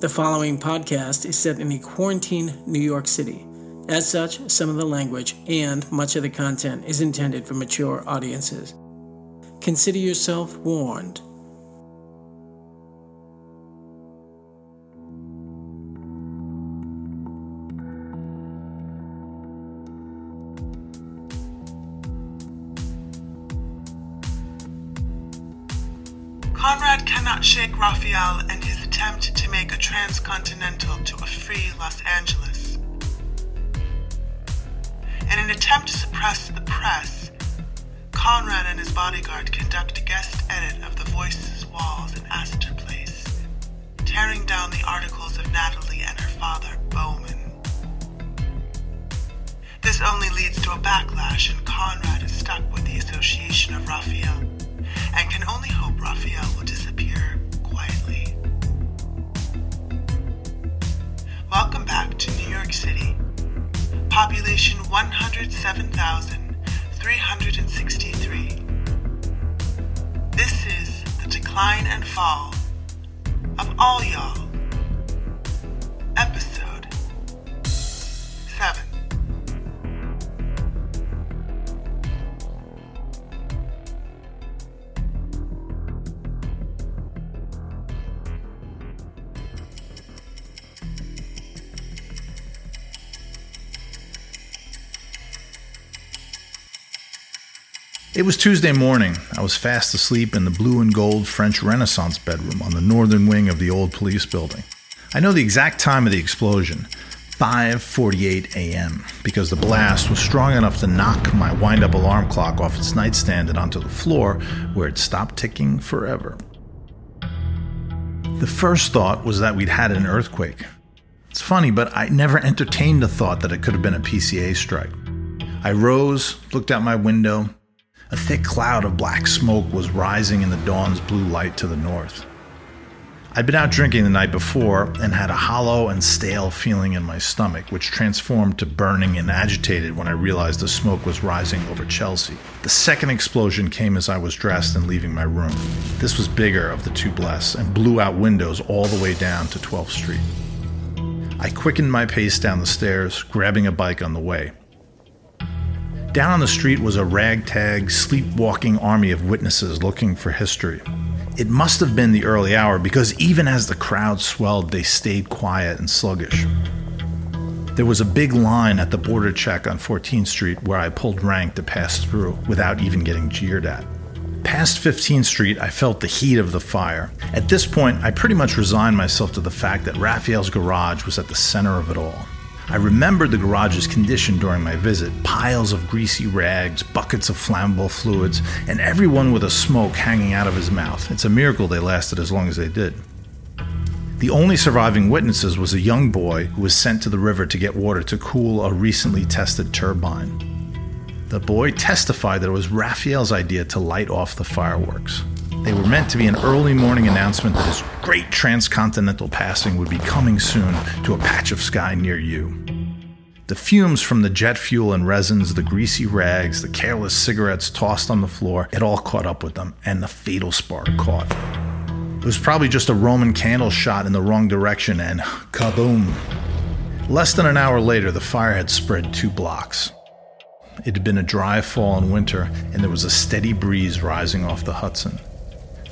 The following podcast is set in a quarantine New York City. As such, some of the language and much of the content is intended for mature audiences. Consider yourself warned. Conrad cannot shake Rafael and his attempt to make a transcontinental to a free Los Angeles. In an attempt to suppress the press, Conrad and his bodyguard conduct a guest edit of The Voices walls in Astor Place, tearing down the articles of Natalie and her father, Bowman. This only leads to a backlash, and Conrad is stuck with the association of Rafael and can only hope Rafael will disappear Population 107,363. This is the decline and fall of all y'all. It was Tuesday morning. I was fast asleep in the blue and gold French Renaissance bedroom on the northern wing of the old police building. I know the exact time of the explosion, 5:48 a.m., because the blast was strong enough to knock my wind-up alarm clock off its nightstand and onto the floor, where it stopped ticking forever. The first thought was that we'd had an earthquake. It's funny, but I never entertained the thought that it could have been a PCA strike. I rose, looked out my window, a thick cloud of black smoke was rising in the dawn's blue light to the north. I'd been out drinking the night before and had a hollow and stale feeling in my stomach, which transformed to burning and agitated when I realized the smoke was rising over Chelsea. The second explosion came as I was dressed and leaving my room. This was bigger of the two blasts and blew out windows all the way down to 12th Street. I quickened my pace down the stairs, grabbing a bike on the way. Down on the street was a ragtag, sleepwalking army of witnesses looking for history. It must have been the early hour because even as the crowd swelled, they stayed quiet and sluggish. There was a big line at the border check on 14th Street where I pulled rank to pass through without even getting jeered at. Past 15th Street, I felt the heat of the fire. At this point, I pretty much resigned myself to the fact that Rafael's garage was at the center of it all. I remembered the garage's condition during my visit piles of greasy rags, buckets of flammable fluids, and everyone with a smoke hanging out of his mouth. It's a miracle they lasted as long as they did. The only surviving witnesses was a young boy who was sent to the river to get water to cool a recently tested turbine. The boy testified that it was Rafael's idea to light off the fireworks. They were meant to be an early morning announcement that his great transcontinental passing would be coming soon to a patch of sky near you. The fumes from the jet fuel and resins, the greasy rags, the careless cigarettes tossed on the floor, it all caught up with them, and the fatal spark caught. It was probably just a Roman candle shot in the wrong direction, and kaboom! Less than an hour later, the fire had spread two blocks. It had been a dry fall and winter, and there was a steady breeze rising off the Hudson.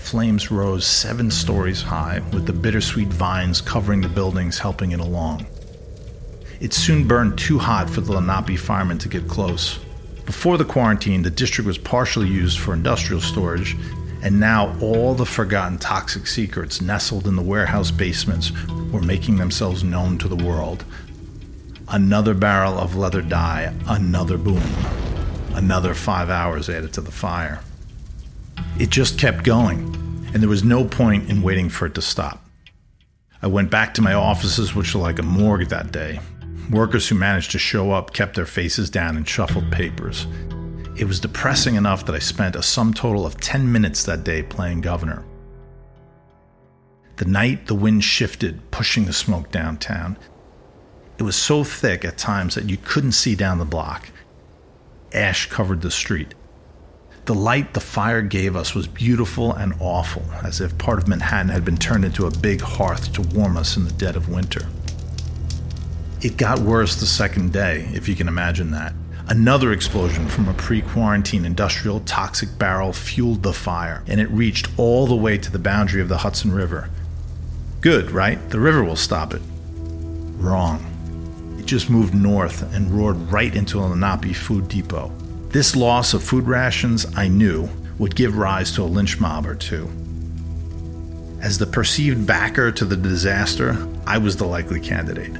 Flames rose seven stories high, with the bittersweet vines covering the buildings helping it along. It soon burned too hot for the Lenape firemen to get close. Before the quarantine, the district was partially used for industrial storage, and now all the forgotten toxic secrets nestled in the warehouse basements were making themselves known to the world. Another barrel of leather dye, another boom, another five hours added to the fire. It just kept going, and there was no point in waiting for it to stop. I went back to my offices, which were like a morgue that day. Workers who managed to show up kept their faces down and shuffled papers. It was depressing enough that I spent a sum total of 10 minutes that day playing governor. The night, the wind shifted, pushing the smoke downtown. It was so thick at times that you couldn't see down the block. Ash covered the street. The light the fire gave us was beautiful and awful, as if part of Manhattan had been turned into a big hearth to warm us in the dead of winter. It got worse the second day, if you can imagine that. Another explosion from a pre quarantine industrial toxic barrel fueled the fire, and it reached all the way to the boundary of the Hudson River. Good, right? The river will stop it. Wrong. It just moved north and roared right into a Lenape food depot. This loss of food rations, I knew, would give rise to a lynch mob or two. As the perceived backer to the disaster, I was the likely candidate.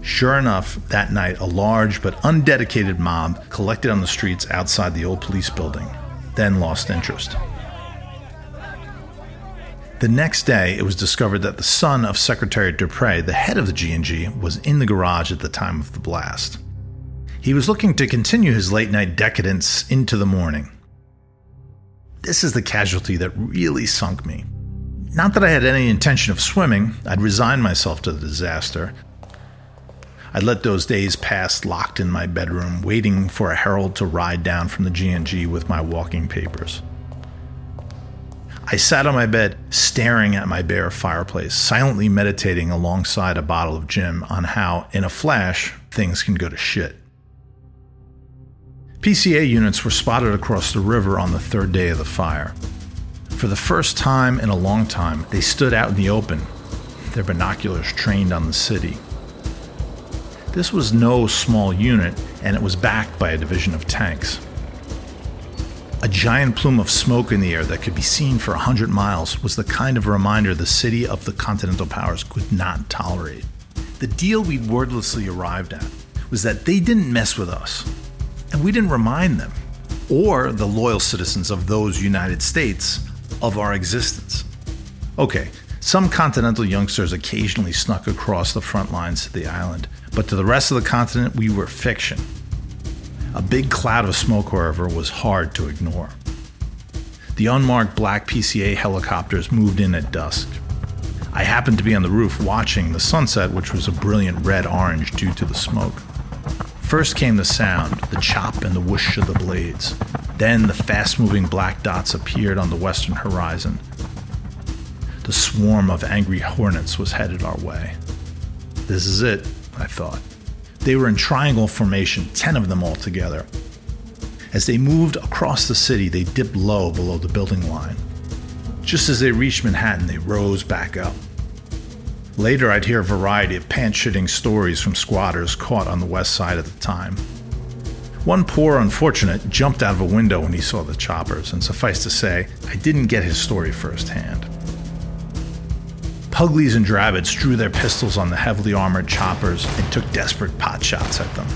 Sure enough, that night, a large but undedicated mob collected on the streets outside the old police building, then lost interest. The next day, it was discovered that the son of Secretary Dupre, the head of the G&G, was in the garage at the time of the blast. He was looking to continue his late night decadence into the morning. This is the casualty that really sunk me. Not that I had any intention of swimming, I'd resigned myself to the disaster. I'd let those days pass locked in my bedroom, waiting for a herald to ride down from the G&G with my walking papers. I sat on my bed, staring at my bare fireplace, silently meditating alongside a bottle of gin on how, in a flash, things can go to shit. PCA units were spotted across the river on the third day of the fire. For the first time in a long time, they stood out in the open, their binoculars trained on the city. This was no small unit, and it was backed by a division of tanks. A giant plume of smoke in the air that could be seen for a hundred miles was the kind of reminder the city of the Continental Powers could not tolerate. The deal we'd wordlessly arrived at was that they didn't mess with us, and we didn't remind them, or the loyal citizens of those United States, of our existence. Okay, some Continental youngsters occasionally snuck across the front lines to the island, but to the rest of the continent, we were fiction. A big cloud of smoke, however, was hard to ignore. The unmarked black PCA helicopters moved in at dusk. I happened to be on the roof watching the sunset, which was a brilliant red orange due to the smoke. First came the sound, the chop and the whoosh of the blades. Then the fast moving black dots appeared on the western horizon. The swarm of angry hornets was headed our way. This is it, I thought. They were in triangle formation, 10 of them all together. As they moved across the city, they dipped low below the building line. Just as they reached Manhattan, they rose back up. Later, I'd hear a variety of pants shitting stories from squatters caught on the west side at the time. One poor unfortunate jumped out of a window when he saw the choppers, and suffice to say, I didn't get his story firsthand. Puglies and Dravids drew their pistols on the heavily armored choppers and took desperate pot shots at them.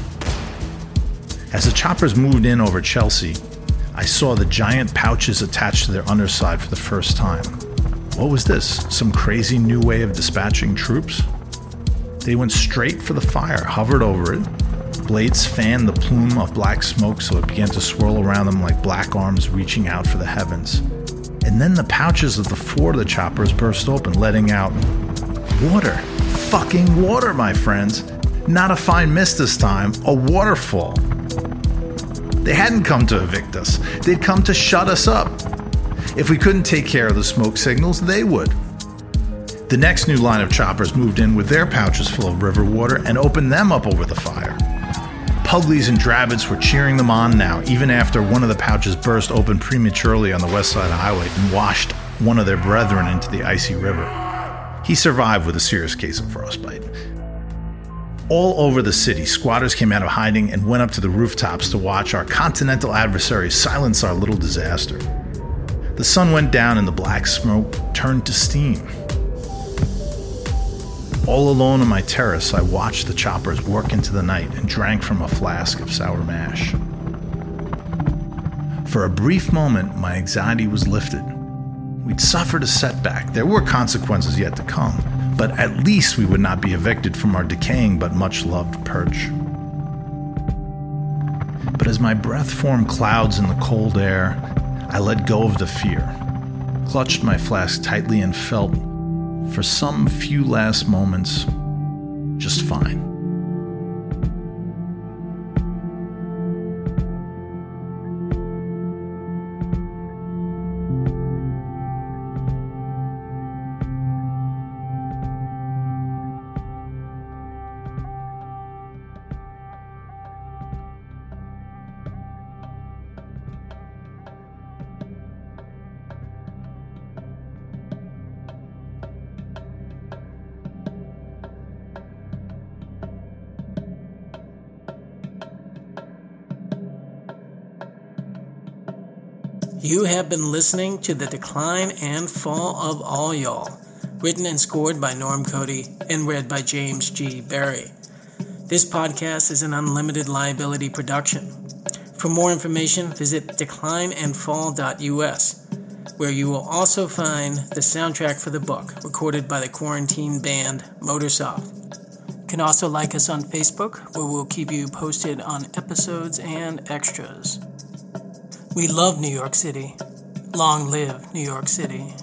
As the choppers moved in over Chelsea, I saw the giant pouches attached to their underside for the first time. What was this? Some crazy new way of dispatching troops? They went straight for the fire, hovered over it. Blades fanned the plume of black smoke so it began to swirl around them like black arms reaching out for the heavens. And then the pouches of the four of the choppers burst open, letting out water. Fucking water, my friends. Not a fine mist this time, a waterfall. They hadn't come to evict us, they'd come to shut us up. If we couldn't take care of the smoke signals, they would. The next new line of choppers moved in with their pouches full of river water and opened them up over the fire. Puglies and Dravids were cheering them on now, even after one of the pouches burst open prematurely on the west side of the highway and washed one of their brethren into the icy river. He survived with a serious case of frostbite. All over the city, squatters came out of hiding and went up to the rooftops to watch our continental adversaries silence our little disaster. The sun went down and the black smoke turned to steam. All alone on my terrace, I watched the choppers work into the night and drank from a flask of sour mash. For a brief moment, my anxiety was lifted. We'd suffered a setback. There were consequences yet to come, but at least we would not be evicted from our decaying but much loved perch. But as my breath formed clouds in the cold air, I let go of the fear, clutched my flask tightly, and felt, for some few last moments, just fine. You have been listening to The Decline and Fall of All Y'all, written and scored by Norm Cody and read by James G. Barry. This podcast is an unlimited liability production. For more information, visit declineandfall.us, where you will also find the soundtrack for the book, recorded by the quarantine band Motorsoft. You can also like us on Facebook, where we'll keep you posted on episodes and extras. We love New York City. Long live New York City.